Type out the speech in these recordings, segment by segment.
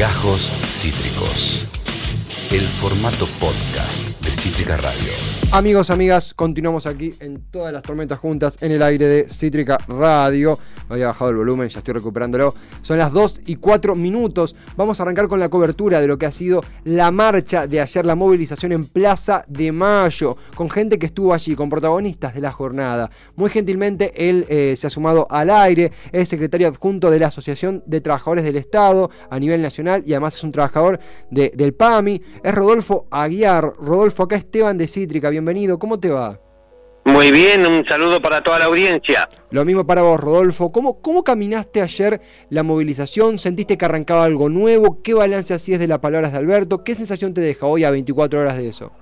Gajos Cítricos. El formato podcast Cítrica Radio. Amigos, amigas, continuamos aquí en todas las tormentas juntas en el aire de Cítrica Radio. Me había bajado el volumen, ya estoy recuperándolo. Son las 2 y 4 minutos. Vamos a arrancar con la cobertura de lo que ha sido la marcha de ayer, la movilización en Plaza de Mayo, con gente que estuvo allí, con protagonistas de la jornada. Muy gentilmente él eh, se ha sumado al aire, es secretario adjunto de la Asociación de Trabajadores del Estado a nivel nacional y además es un trabajador de, del PAMI. Es Rodolfo Aguiar. Rodolfo, acá Esteban de Cítrica bienvenido, ¿cómo te va? Muy bien, un saludo para toda la audiencia. Lo mismo para vos, Rodolfo. ¿Cómo, cómo caminaste ayer la movilización? ¿Sentiste que arrancaba algo nuevo? ¿Qué balance hacías de las palabras de Alberto? ¿Qué sensación te deja hoy a 24 horas de eso?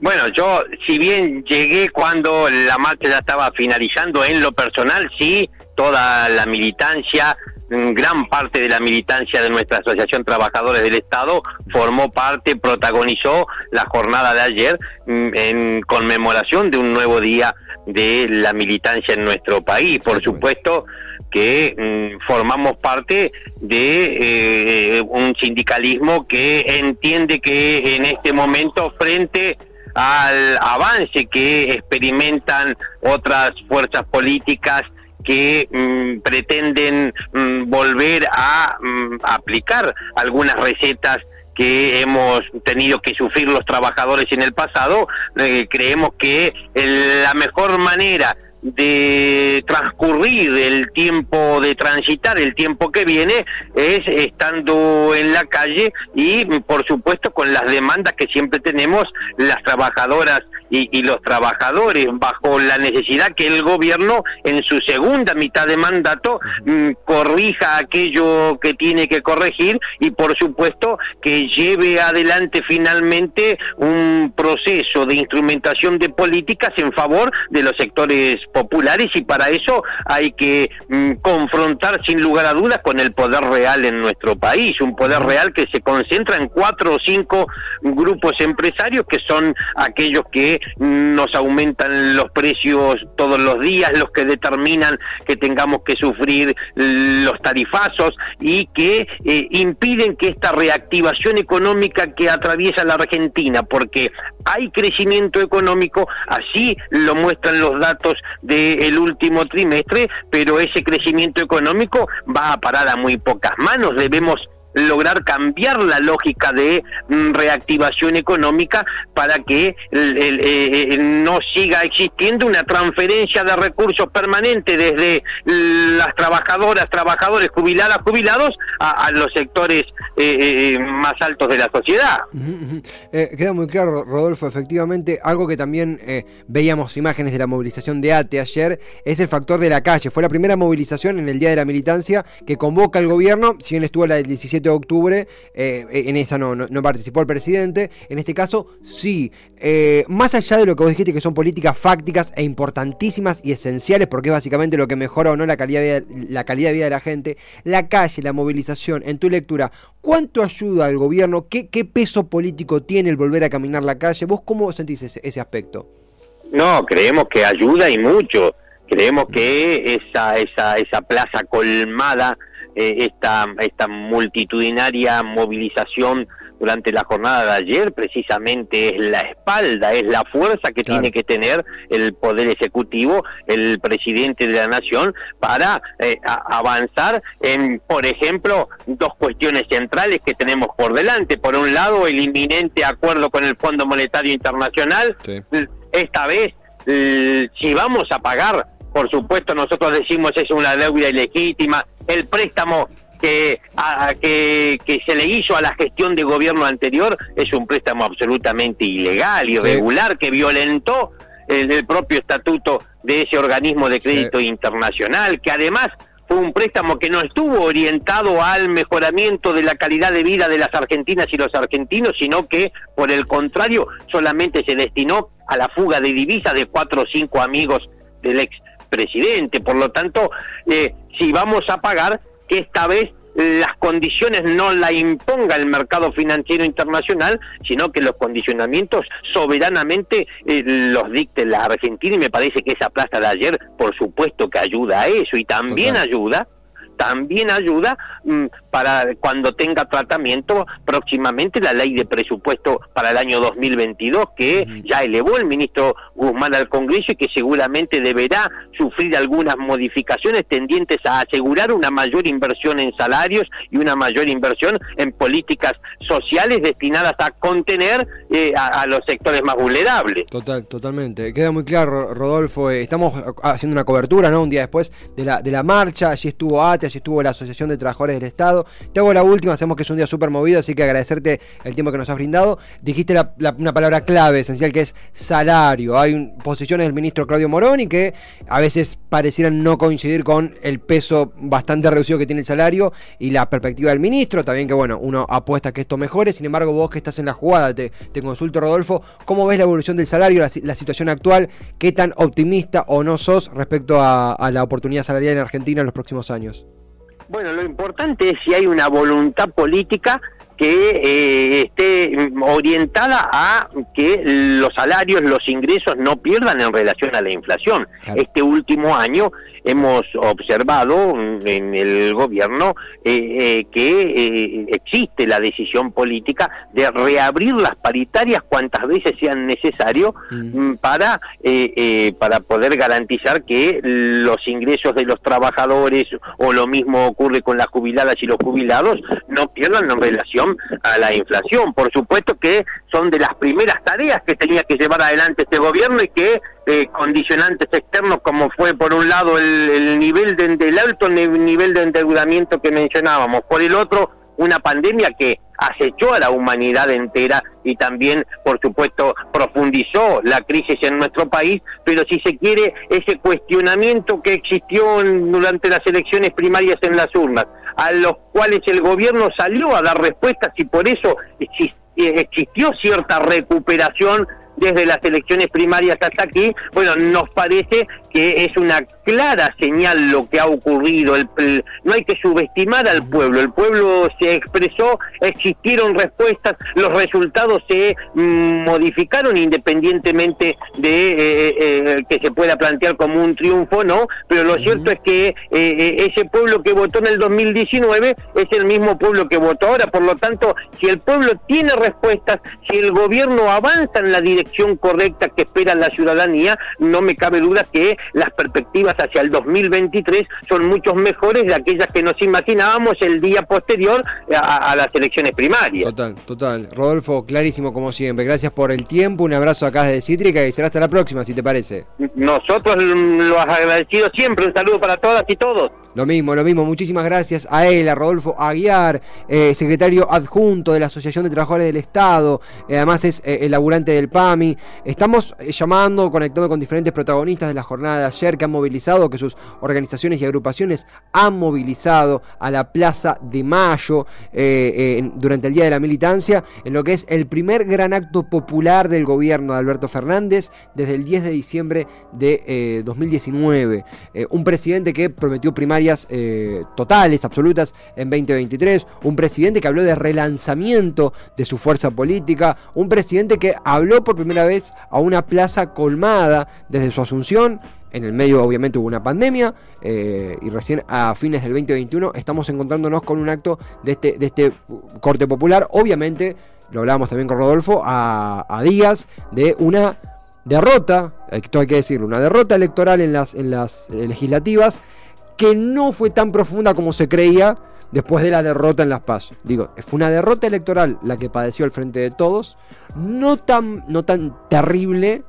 Bueno, yo, si bien llegué cuando la marcha ya estaba finalizando, en lo personal, sí, toda la militancia gran parte de la militancia de nuestra Asociación Trabajadores del Estado formó parte, protagonizó la jornada de ayer mm, en conmemoración de un nuevo día de la militancia en nuestro país. Por supuesto que mm, formamos parte de eh, un sindicalismo que entiende que en este momento frente al avance que experimentan otras fuerzas políticas que mm, pretenden mm, volver a mm, aplicar algunas recetas que hemos tenido que sufrir los trabajadores en el pasado, eh, creemos que la mejor manera de transcurrir el tiempo, de transitar el tiempo que viene, es estando en la calle y, por supuesto, con las demandas que siempre tenemos las trabajadoras y, los trabajadores, bajo la necesidad que el gobierno en su segunda mitad de mandato mm, corrija aquello que tiene que corregir y, por supuesto, que lleve adelante finalmente un proceso de instrumentación de políticas en favor de los sectores populares y para eso hay que mm, confrontar sin lugar a dudas con el poder real en nuestro país, un poder real que se concentra en cuatro o cinco grupos empresarios que son aquellos que nos aumentan los precios todos los días, los que determinan que tengamos que sufrir los tarifazos y que eh, impiden que esta reactivación económica que atraviesa la Argentina, porque hay crecimiento económico, así lo muestran los datos del último trimestre, pero ese crecimiento económico va a parar a muy pocas manos. Debemos lograr cambiar la lógica de mm, reactivación económica para que eh, eh, no siga existiendo una transferencia de recursos permanente desde las trabajadoras, trabajadores, jubiladas, jubilados a, los sectores eh, más altos de la sociedad. queda muy claro, Rodolfo, efectivamente, algo que también veíamos imágenes de la movilización de ATE ayer, es el factor de la calle. Fue la primera movilización en el Día de la Militancia que convoca al gobierno, si bien estuvo la del 17 de octubre, eh, en esa no, no, participó el presidente, en este caso sí. Eh, más allá de lo que vos dijiste que son políticas fácticas e importantísimas y esenciales, porque es básicamente lo que mejora o no la calidad de vida, la calidad de, vida de la gente, la calle, la movilización, en tu lectura, ¿cuánto ayuda al gobierno? ¿Qué, qué peso político tiene el volver a caminar la calle? ¿Vos cómo sentís ese, ese aspecto? No, creemos que ayuda y mucho. Creemos que esa, esa, esa plaza colmada esta, esta multitudinaria movilización durante la jornada de ayer precisamente es la espalda, es la fuerza que tiene que tener el Poder Ejecutivo, el presidente de la Nación, para eh, avanzar en, por ejemplo, dos cuestiones centrales que tenemos por delante. Por un lado, el inminente acuerdo con el Fondo Monetario Internacional. Esta vez, si vamos a pagar, por supuesto, nosotros decimos es una deuda ilegítima, el préstamo que, que, se le hizo a la gestión de gobierno anterior es un préstamo absolutamente ilegal, irregular, que violentó el, propio estatuto de ese organismo de crédito internacional, que además fue un préstamo que no estuvo orientado al mejoramiento de la calidad de vida de las argentinas y los argentinos, sino que, por el contrario, solamente se destinó a la fuga de divisas de cuatro o cinco amigos del ex presidente. Por lo tanto, eh, si vamos a pagar, que esta vez las condiciones no la imponga el mercado financiero internacional, sino que los condicionamientos soberanamente eh, los dicte la Argentina y me parece que esa plaza de ayer, por supuesto que ayuda a eso y también ayuda también ayuda mm, para cuando tenga tratamiento próximamente la ley de presupuesto para el año 2022 que ya elevó el ministro Guzmán al Congreso y que seguramente deberá sufrir algunas modificaciones tendientes a asegurar una mayor inversión en salarios y una mayor inversión en políticas sociales destinadas a contener eh, a, los sectores más vulnerables. Total, totalmente. Queda muy claro, Rodolfo. Eh, estamos haciendo una cobertura, ¿no? Un día después de la, de la marcha. Allí estuvo ATE, allí estuvo la Asociación de Trabajadores del Estado. Te hago la última, sabemos que es un día súper movido, así que agradecerte el tiempo que nos has brindado. Dijiste una palabra clave, esencial, que es salario. Hay posiciones del ministro Claudio Moroni que a veces parecieran no coincidir con el peso bastante reducido que tiene el salario y la perspectiva del ministro. También que, bueno, uno apuesta que esto mejore. Sin embargo, vos que estás en la jugada, te, te consulto, Rodolfo, ¿cómo ves la evolución del salario, la, situación actual? ¿Qué tan optimista o no sos respecto a, la oportunidad salarial en Argentina en los próximos años? Bueno, lo importante es si hay una voluntad política que eh, esté orientada a que los salarios, los ingresos no pierdan en relación a la inflación. Este último año hemos observado en el gobierno eh, eh, que eh, existe la decisión política de reabrir las paritarias cuantas veces sean necesario mm. Mm, para, para poder garantizar que los ingresos de los trabajadores o lo mismo ocurre con las jubiladas y los jubilados no pierdan en relación a la inflación. Por supuesto que son de las primeras tareas que tenía que llevar adelante este gobierno y que eh, condicionantes externos como fue por un lado el, nivel de, el alto nivel de endeudamiento que mencionábamos, por el otro una pandemia que acechó a la humanidad entera y también, por supuesto, profundizó la crisis en nuestro país, pero si se quiere, ese cuestionamiento que existió durante las elecciones primarias en las urnas, a los cuales el gobierno salió a dar respuestas y por eso existió cierta recuperación desde las elecciones primarias hasta aquí, bueno, nos parece que es una clara señal lo que ha ocurrido. El, no hay que subestimar al pueblo. El pueblo se expresó, existieron respuestas, los resultados se mm, modificaron independientemente de eh, eh, eh, que se pueda plantear como un triunfo, ¿no? Pero lo cierto es que ese pueblo que votó en el 2019 es el mismo pueblo que votó ahora. Por lo tanto, si el pueblo tiene respuestas, si el gobierno avanza en la dirección correcta que espera la ciudadanía, no me cabe duda que las perspectivas hacia el 2023 son muchos mejores de aquellas que nos imaginábamos el día posterior a, las elecciones primarias. Total, total. Rodolfo, clarísimo como siempre. Gracias por el tiempo, un abrazo acá desde Cítrica y será hasta la próxima, si te parece. Nosotros los agradecidos siempre, un saludo para todas y todos. Lo mismo, lo mismo. Muchísimas gracias a él, a Rodolfo Aguiar, eh, secretario adjunto de la Asociación de Trabajadores del Estado. Eh, además es eh, el laburante del PAMI. Estamos llamando, conectando con diferentes protagonistas de la jornada de ayer que han movilizado, que sus organizaciones y agrupaciones han movilizado a la Plaza de Mayo durante el Día de la Militancia, en lo que es el primer gran acto popular del gobierno de Alberto Fernández desde el 10 de diciembre de 2019. un presidente que prometió primaria eh, totales, absolutas en 2023, un presidente que habló de relanzamiento de su fuerza política, un presidente que habló por primera vez a una plaza colmada desde su asunción. En el medio obviamente hubo una pandemia eh, y recién a fines del 2021 estamos encontrándonos con un acto de este, de este corte popular. Obviamente, lo hablábamos también con Rodolfo, a, días de una derrota, esto hay que decirlo, una derrota electoral en las, en las legislativas que no fue tan profunda como se creía después de la derrota en las PASO. Digo, fue una derrota electoral la que padeció al frente de todos, no tan, no tan terrible,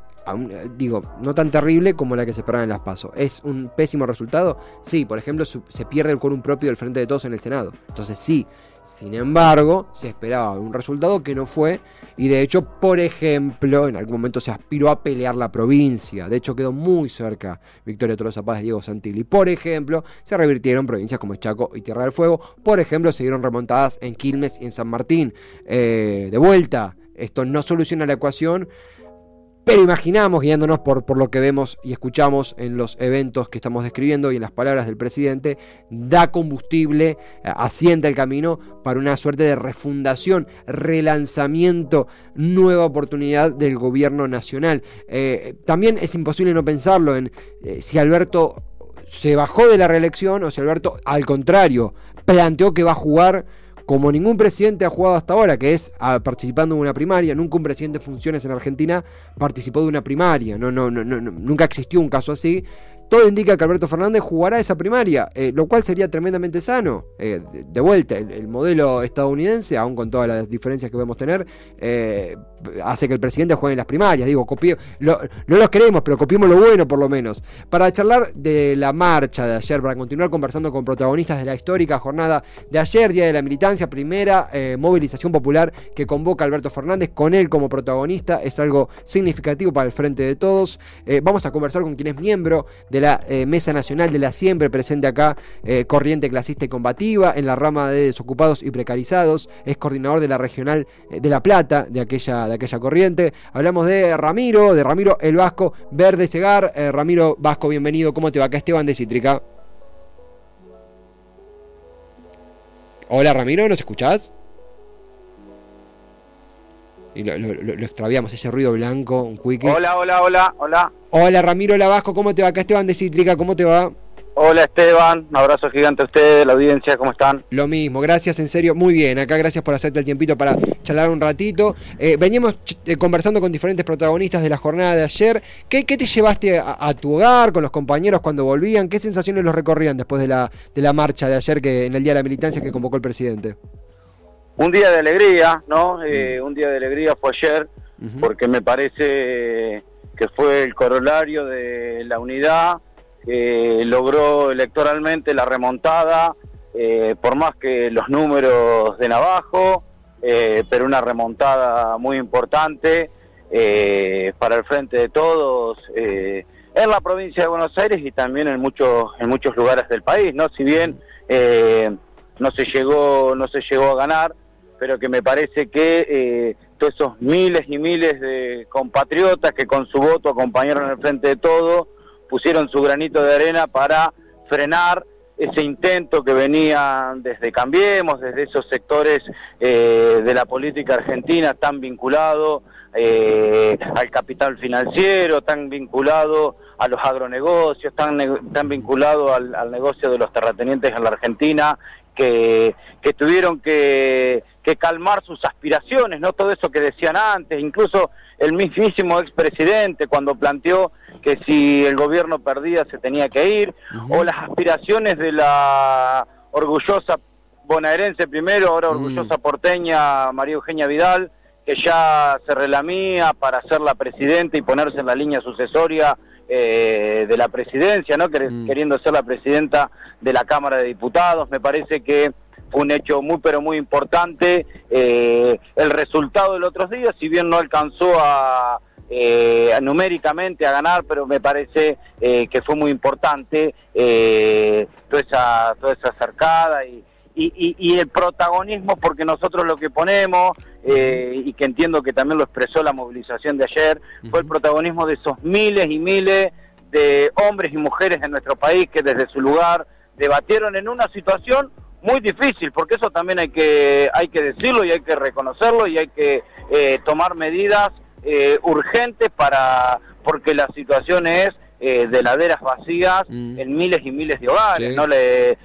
digo, no tan terrible como la que se esperaba en las PASO. ¿Es un pésimo resultado? Sí, por ejemplo, se pierde el quórum propio del frente de todos en el Senado. Entonces sí, sin embargo, se esperaba un resultado que no fue y de hecho, por ejemplo, en algún momento se aspiró a pelear la provincia. De hecho, quedó muy cerca Victoria Tolosa Paz de Diego Santilli. Por ejemplo, se revirtieron provincias como Chaco y Tierra del Fuego. Por ejemplo, se dieron remontadas en Quilmes y en San Martín. Eh, de vuelta, esto no soluciona la ecuación, pero imaginamos, guiándonos por, por lo que vemos y escuchamos en los eventos que estamos describiendo y en las palabras del presidente, da combustible, eh, asienta el camino para una suerte de refundación, relanzamiento, nueva oportunidad del gobierno nacional. Eh, también es imposible no pensarlo en eh, si Alberto se bajó de la reelección, o sea, Alberto, al contrario, planteó que va a jugar como ningún presidente ha jugado hasta ahora, que es ah, participando en una primaria. Nunca un presidente de funciones en Argentina participó de una primaria. No, no, no, no, nunca existió un caso así. Todo indica que Alberto Fernández jugará esa primaria, eh, lo cual sería tremendamente sano. Eh, de, vuelta, el, modelo estadounidense, aún con todas las diferencias que podemos tener, eh, hace que el presidente juegue en las primarias. Digo, no los queremos, pero copiemos lo bueno por lo menos. Para charlar de la marcha de ayer, para continuar conversando con protagonistas de la histórica jornada de ayer, Día de la Militancia, primera movilización popular que convoca Alberto Fernández, con él como protagonista, es algo significativo para el frente de todos. vamos a conversar con quien es miembro de la eh, Mesa Nacional de la Siempre, presente acá, eh, Corriente Clasista y Combativa, en la rama de desocupados y precarizados, es coordinador de la Regional eh, de La Plata, de aquella, de aquella corriente. Hablamos de Ramiro, de Ramiro el Vasco Verde Segar. Ramiro Vasco, bienvenido, ¿cómo te va? Acá Esteban de Cítrica. Hola Ramiro, ¿nos escuchás? Y lo, extraviamos, ese ruido blanco, un quickie. Hola, hola, hola, hola. Hola Ramiro Lavasco, ¿cómo te va? Acá Esteban de Cítrica, ¿cómo te va? Hola Esteban, un abrazo gigante a ustedes, la audiencia, ¿cómo están? Lo mismo, gracias, en serio, muy bien, acá gracias por hacerte el tiempito para charlar un ratito. Eh, veníamos eh, conversando con diferentes protagonistas de la jornada de ayer. ¿Qué, te llevaste a, tu hogar con los compañeros cuando volvían? ¿Qué sensaciones los recorrían después de la, de la marcha de ayer que en el Día de la Militancia que convocó el presidente? Un día de alegría, ¿no? Eh, un día de alegría fue ayer, porque me parece que fue el corolario de la unidad, que logró electoralmente la remontada, eh, por más que los números de abajo, eh, pero una remontada muy importante para el frente de todos en la provincia de Buenos Aires y también en muchos en muchos lugares del país, ¿no? Si bien no se llegó no se llegó a ganar, pero que me parece que eh, todos esos miles y miles de compatriotas que con su voto acompañaron el frente de todo, pusieron su granito de arena para frenar ese intento que venía desde Cambiemos, desde esos sectores eh, de la política argentina tan vinculado eh, al capital financiero, tan vinculado a los agronegocios, tan, tan vinculado al, al negocio de los terratenientes en la Argentina, que, que tuvieron que que calmar sus aspiraciones, no todo eso que decían antes, incluso el mismísimo expresidente cuando planteó que si el gobierno perdía se tenía que ir, o las aspiraciones de la orgullosa bonaerense primero, ahora mm. orgullosa porteña María Eugenia Vidal, que ya se relamía para ser la presidenta y ponerse en la línea sucesoria eh, de la presidencia, ¿no? Mm. Queriendo ser la presidenta de la Cámara de Diputados. Me parece que un hecho muy pero muy importante. Eh, el resultado del otro día, si bien no alcanzó a eh, numéricamente a ganar, pero me parece eh, que fue muy importante toda esa toda esa cercada y, y, el protagonismo porque nosotros lo que ponemos y que entiendo que también lo expresó la movilización de ayer fue el protagonismo de esos miles y miles de hombres y mujeres en nuestro país que desde su lugar debatieron en una situación muy difícil, porque eso también hay que, hay que decirlo y hay que reconocerlo y hay que eh, tomar medidas eh, urgentes para, porque la situación es eh, de laderas vacías mm. en miles y miles de hogares, ¿no? Le,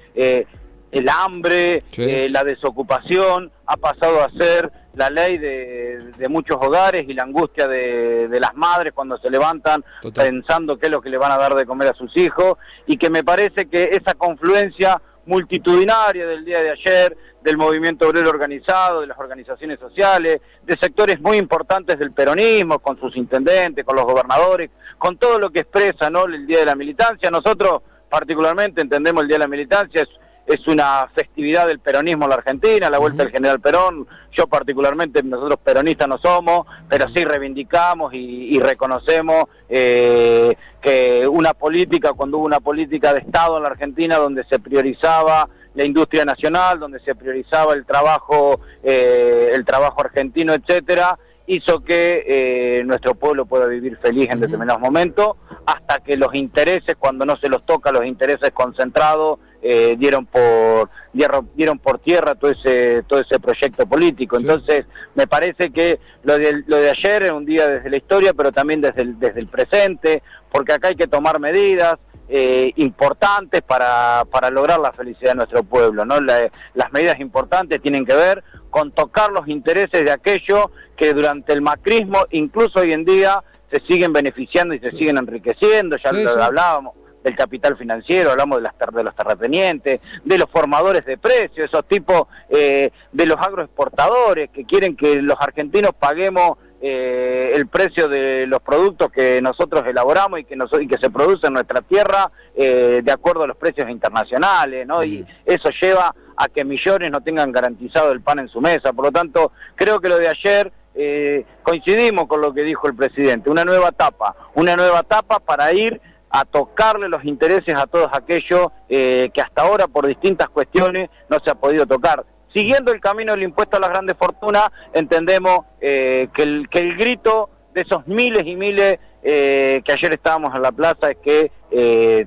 el hambre, la desocupación ha pasado a ser la ley de, de muchos hogares y la angustia de, de, las madres cuando se levantan pensando qué es lo que le van a dar de comer a sus hijos y que me parece que esa confluencia multitudinaria del día de ayer, del movimiento obrero organizado, de las organizaciones sociales, de sectores muy importantes del peronismo, con sus intendentes, con los gobernadores, con todo lo que expresa ¿no? el Día de la Militancia. Nosotros particularmente entendemos el Día de la Militancia, es es una festividad del peronismo en la Argentina, la vuelta del general Perón, yo particularmente, nosotros peronistas no somos, pero sí reivindicamos y, reconocemos eh, que una política, cuando hubo una política de Estado en la Argentina donde se priorizaba la industria nacional, donde se priorizaba el trabajo, eh, el trabajo argentino, etcétera, hizo que eh, nuestro pueblo pueda vivir feliz en determinados momentos, hasta que los intereses, cuando no se los toca, los intereses concentrados, eh, dieron por dieron, por tierra todo ese todo ese proyecto político. Entonces, me parece que lo de, lo de ayer es un día desde la historia, pero también desde el, desde el presente, porque acá hay que tomar medidas. eh, importantes para, para lograr la felicidad de nuestro pueblo. ¿no? las medidas importantes tienen que ver con tocar los intereses de aquellos que durante el macrismo, incluso hoy en día, se siguen beneficiando y se siguen enriqueciendo, ya lo hablábamos del capital financiero, hablamos de, las de los terratenientes, de los formadores de precios, esos tipos eh, de los agroexportadores que quieren que los argentinos paguemos eh, el precio de los productos que nosotros elaboramos y que, y que se producen en nuestra tierra eh, de acuerdo a los precios internacionales, ¿no? Y eso lleva a que millones no tengan garantizado el pan en su mesa. Por lo tanto, creo que lo de ayer eh, coincidimos con lo que dijo el presidente, una nueva etapa, una nueva etapa para ir a tocarle los intereses a todos aquellos que hasta ahora por distintas cuestiones no se ha podido tocar siguiendo el camino del impuesto a las grandes fortunas, entendemos eh, que, el, grito de esos miles y miles eh, que ayer estábamos en la plaza es que eh,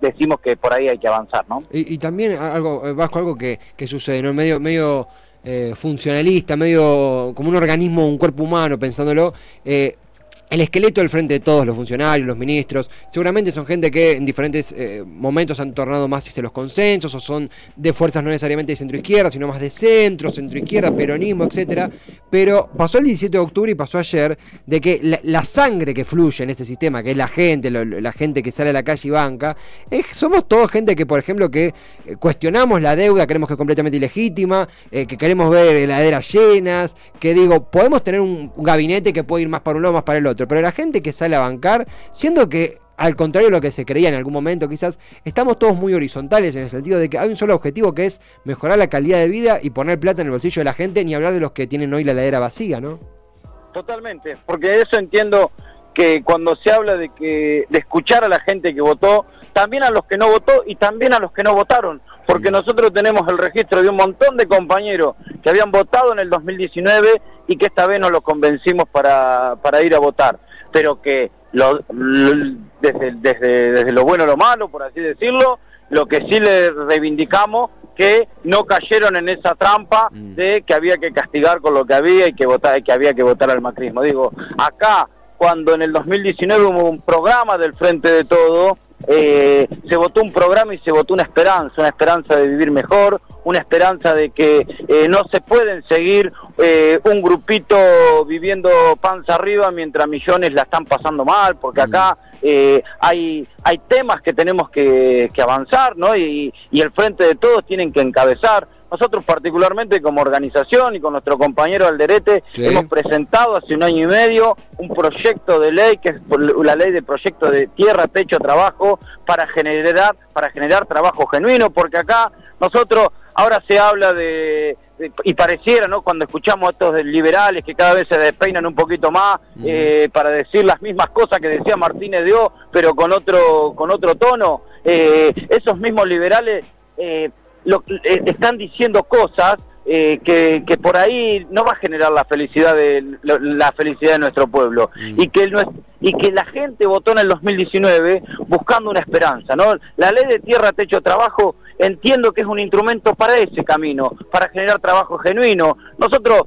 decimos que por ahí hay que avanzar, ¿no? Y, también algo, Vasco, algo que, que sucede, ¿no? Medio, medio funcionalista, medio como un organismo, un cuerpo humano, pensándolo, el esqueleto del frente de todos los funcionarios, los ministros, seguramente son gente que en diferentes eh, momentos han tornado más hacia los consensos o son de fuerzas no necesariamente de centro izquierda, sino más de centro, centro izquierda, peronismo, etcétera. Pero pasó el 17 de octubre y pasó ayer de que la, sangre que fluye en ese sistema, que es la gente, la gente que sale a la calle y banca, somos todos gente que, por ejemplo, que eh, cuestionamos la deuda, creemos que es completamente ilegítima, eh, que queremos ver heladeras llenas, que digo, podemos tener un, gabinete que puede ir más para un lado, más para el otro pero la gente que sale a bancar, siendo que al contrario de lo que se creía en algún momento, quizás estamos todos muy horizontales en el sentido de que hay un solo objetivo que es mejorar la calidad de vida y poner plata en el bolsillo de la gente, ni hablar de los que tienen hoy la ladera vacía, ¿no? Totalmente, porque eso entiendo que cuando se habla de que de escuchar a la gente que votó, también a los que no votó y también a los que no votaron, porque nosotros tenemos el registro de un montón de compañeros que habían votado en el 2019 y que esta vez no los convencimos para, para ir a votar, pero que lo, desde, desde, desde lo bueno o lo malo, por así decirlo, lo que sí le reivindicamos que no cayeron en esa trampa mm. de que había que castigar con lo que había y que votar que había que votar al macrismo. Digo, acá cuando en el 2019 hubo un programa del Frente de Todo, eh, se votó un programa y se votó una esperanza, una esperanza de vivir mejor, una esperanza de que eh, no se pueden seguir eh, un grupito viviendo panza arriba mientras millones la están pasando mal, porque acá hay, hay temas que tenemos que, avanzar, ¿no? Y, y el frente de todos tienen que encabezar. Nosotros particularmente como organización y con nuestro compañero Alderete hemos presentado hace un año y medio un proyecto de ley que es la ley de proyecto de tierra, techo, trabajo para generar para generar trabajo genuino porque acá nosotros ahora se habla de, y pareciera, ¿no? Cuando escuchamos a estos liberales que cada vez se despeinan un poquito más eh, para decir las mismas cosas que decía Martínez de O, pero con otro con otro tono, eh, esos mismos liberales eh, lo, eh, están diciendo cosas eh, que, que, por ahí no va a generar la felicidad de la felicidad de nuestro pueblo mm. y que y que la gente votó en el 2019 buscando una esperanza no la ley de tierra techo trabajo entiendo que es un instrumento para ese camino para generar trabajo genuino nosotros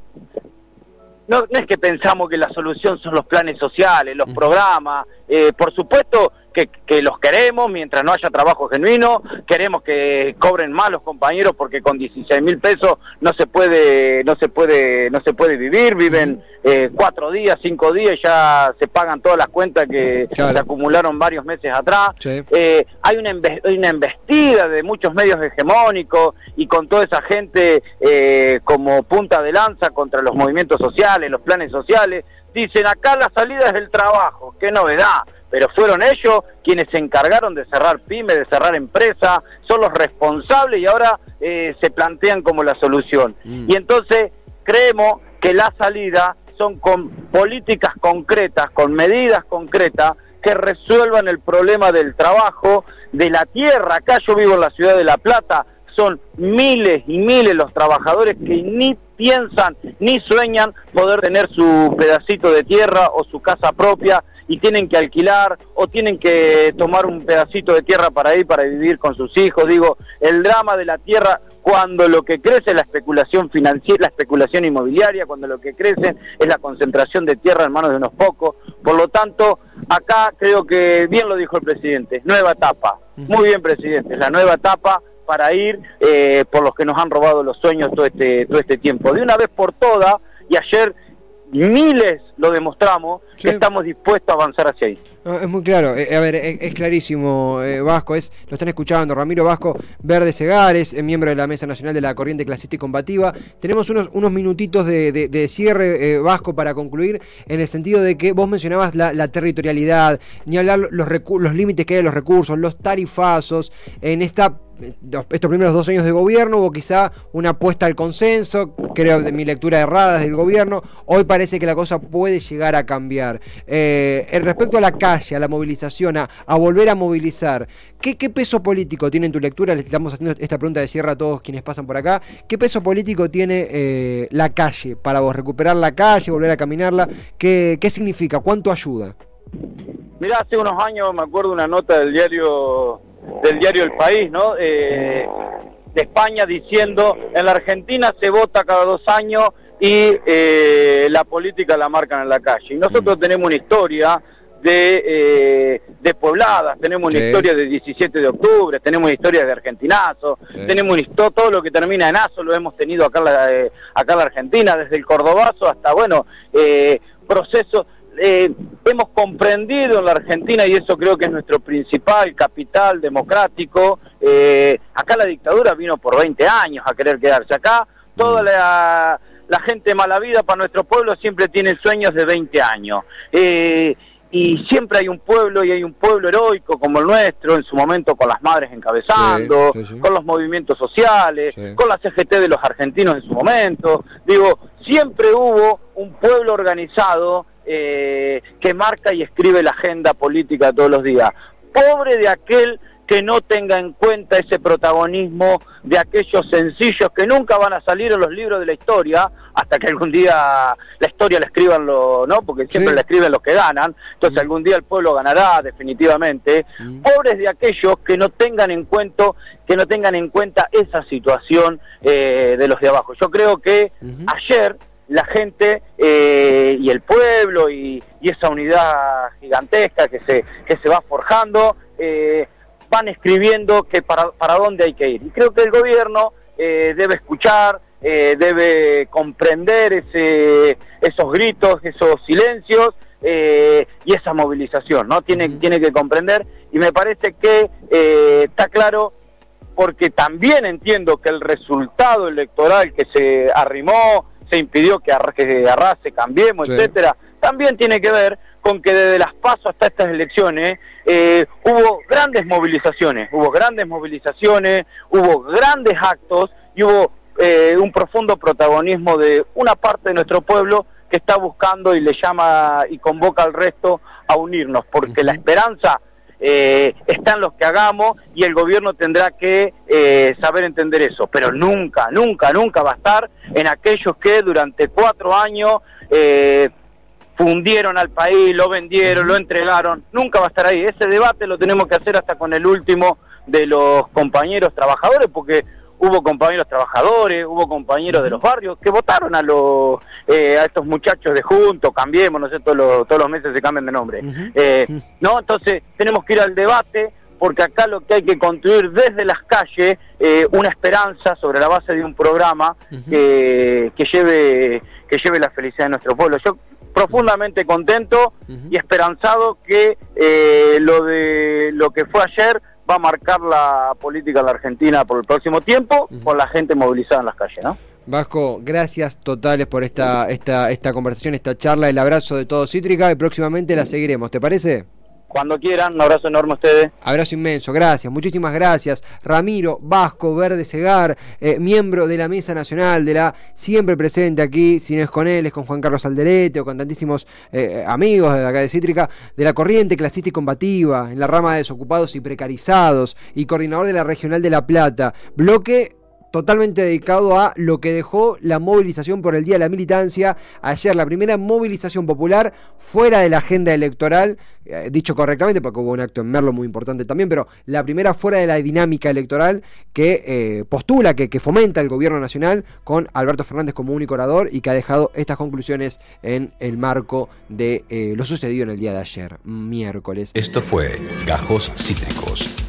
no, no es que pensamos que la solución son los planes sociales los mm. programas eh, por supuesto que, los queremos mientras no haya trabajo genuino, queremos que cobren más los compañeros porque con 16 mil pesos no se puede, no se puede, no se puede vivir, viven eh, cuatro días, cinco días y ya se pagan todas las cuentas que se acumularon varios meses atrás. Eh, hay una, una embestida de muchos medios hegemónicos y con toda esa gente eh, como punta de lanza contra los movimientos sociales, los planes sociales, dicen acá la salida es el trabajo, qué novedad pero fueron ellos quienes se encargaron de cerrar pymes, de cerrar empresas, son los responsables y ahora eh, se plantean como la solución. Mm. Y entonces creemos que la salida son con políticas concretas, con medidas concretas que resuelvan el problema del trabajo, de la tierra. Acá yo vivo en la ciudad de La Plata, son miles y miles los trabajadores que ni piensan ni sueñan poder tener su pedacito de tierra o su casa propia y tienen que alquilar o tienen que tomar un pedacito de tierra para ir para vivir con sus hijos. Digo, el drama de la tierra cuando lo que crece es la especulación financiera, la especulación inmobiliaria, cuando lo que crece es la concentración de tierra en manos de unos pocos. Por lo tanto, acá creo que bien lo dijo el presidente, nueva etapa. Muy bien, presidente, la nueva etapa para ir eh, por los que nos han robado los sueños todo este, todo este tiempo. De una vez por todas, y ayer miles lo demostramos, que estamos dispuestos a avanzar hacia ahí. Es muy claro, eh, a ver, es, clarísimo, eh, Vasco, es, lo están escuchando, Ramiro Vasco Verde Segares, es miembro de la Mesa Nacional de la Corriente Clasista y Combativa. Tenemos unos, unos minutitos de, cierre, eh, Vasco, para concluir, en el sentido de que vos mencionabas la, territorialidad, ni hablar los, los límites que hay de los recursos, los tarifazos, en esta estos primeros dos años de gobierno hubo quizá una apuesta al consenso, creo de mi lectura errada del gobierno, hoy parece que la cosa puede llegar a cambiar. Eh, respecto a la calle, a la movilización, a, volver a movilizar, ¿qué, peso político tiene en tu lectura? Le estamos haciendo esta pregunta de cierre a todos quienes pasan por acá. ¿Qué peso político tiene eh, la calle para vos? ¿Recuperar la calle, volver a caminarla? ¿Qué, qué significa? ¿Cuánto ayuda? Mirá, hace unos años me acuerdo una nota del diario del diario El País, ¿no? Eh, de España diciendo en la Argentina se vota cada dos años y eh, la política la marcan en la calle. Y nosotros mm. tenemos una historia de, eh, de pobladas, tenemos una historia de 17 de octubre, tenemos una historia de argentinazo, tenemos una historia, todo lo que termina en aso lo hemos tenido acá, la, eh, acá en la Argentina, desde el cordobazo hasta, bueno, eh, procesos eh, hemos comprendido en la Argentina, y eso creo que es nuestro principal capital democrático, eh, acá la dictadura vino por 20 años a querer quedarse acá, toda la, gente mala vida para nuestro pueblo siempre tiene sueños de 20 años. Eh, y siempre hay un pueblo y hay un pueblo heroico como el nuestro, en su momento con las madres encabezando, con los movimientos sociales, con la CGT de los argentinos en su momento. Digo, siempre hubo un pueblo organizado eh, que marca y escribe la agenda política todos los días. Pobre de aquel que no tenga en cuenta ese protagonismo de aquellos sencillos que nunca van a salir en los libros de la historia, hasta que algún día la historia la escriban los, ¿no? Porque siempre la escriben los que ganan, entonces mm. algún día el pueblo ganará definitivamente. Mm. Pobres de aquellos que no tengan en cuenta, que no tengan en cuenta esa situación eh, de los de abajo. Yo creo que ayer la gente eh, y el pueblo y, esa unidad gigantesca que se, que se va forjando, eh, van escribiendo que para, para dónde hay que ir. Y creo que el gobierno eh, debe escuchar, debe comprender ese, esos gritos, esos silencios y esa movilización, ¿no? Tiene, tiene que comprender y me parece que está claro porque también entiendo que el resultado electoral que se arrimó se impidió que, arrase, cambiemos, etcétera, también tiene que ver con que desde las pasos hasta estas elecciones eh, hubo grandes movilizaciones, hubo grandes movilizaciones, hubo grandes actos y hubo eh, un profundo protagonismo de una parte de nuestro pueblo que está buscando y le llama y convoca al resto a unirnos, porque la esperanza eh, están los que hagamos y el gobierno tendrá que eh, saber entender eso, pero nunca, nunca, nunca va a estar en aquellos que durante cuatro años eh, fundieron al país, lo vendieron, lo entregaron, nunca va a estar ahí. Ese debate lo tenemos que hacer hasta con el último de los compañeros trabajadores, porque hubo compañeros trabajadores, hubo compañeros de los barrios que votaron a los eh, a estos muchachos de Juntos, cambiemos, no sé, todos los, todos los meses se cambian de nombre. Eh, no, entonces tenemos que ir al debate porque acá lo que hay que construir desde las calles eh, una esperanza sobre la base de un programa que lleve que lleve la felicidad de nuestro pueblo. Yo profundamente contento y esperanzado que lo de lo que fue ayer va a marcar la política de la Argentina por el próximo tiempo, con la gente movilizada en las calles, ¿no? Vasco, gracias totales por esta, esta, esta conversación, esta charla, el abrazo de todo Cítrica y próximamente la seguiremos, ¿te parece? Cuando quieran, un abrazo enorme a ustedes. Abrazo inmenso, gracias, muchísimas gracias. Ramiro Vasco Verde Segar, eh, miembro de la Mesa Nacional, de la siempre presente aquí, si no es con él, es con Juan Carlos Alderete o con tantísimos eh, amigos de acá de Cítrica, de la corriente clasista y combativa, en la rama de desocupados y precarizados, y coordinador de la Regional de La Plata. Bloque totalmente dedicado a lo que dejó la movilización por el Día de la Militancia. Ayer la primera movilización popular fuera de la agenda electoral, eh, dicho correctamente porque hubo un acto en Merlo muy importante también, pero la primera fuera de la dinámica electoral que eh, postula, que, que, fomenta el gobierno nacional con Alberto Fernández como único orador y que ha dejado estas conclusiones en el marco de eh, lo sucedido en el día de ayer, miércoles. Esto fue Gajos Cítricos.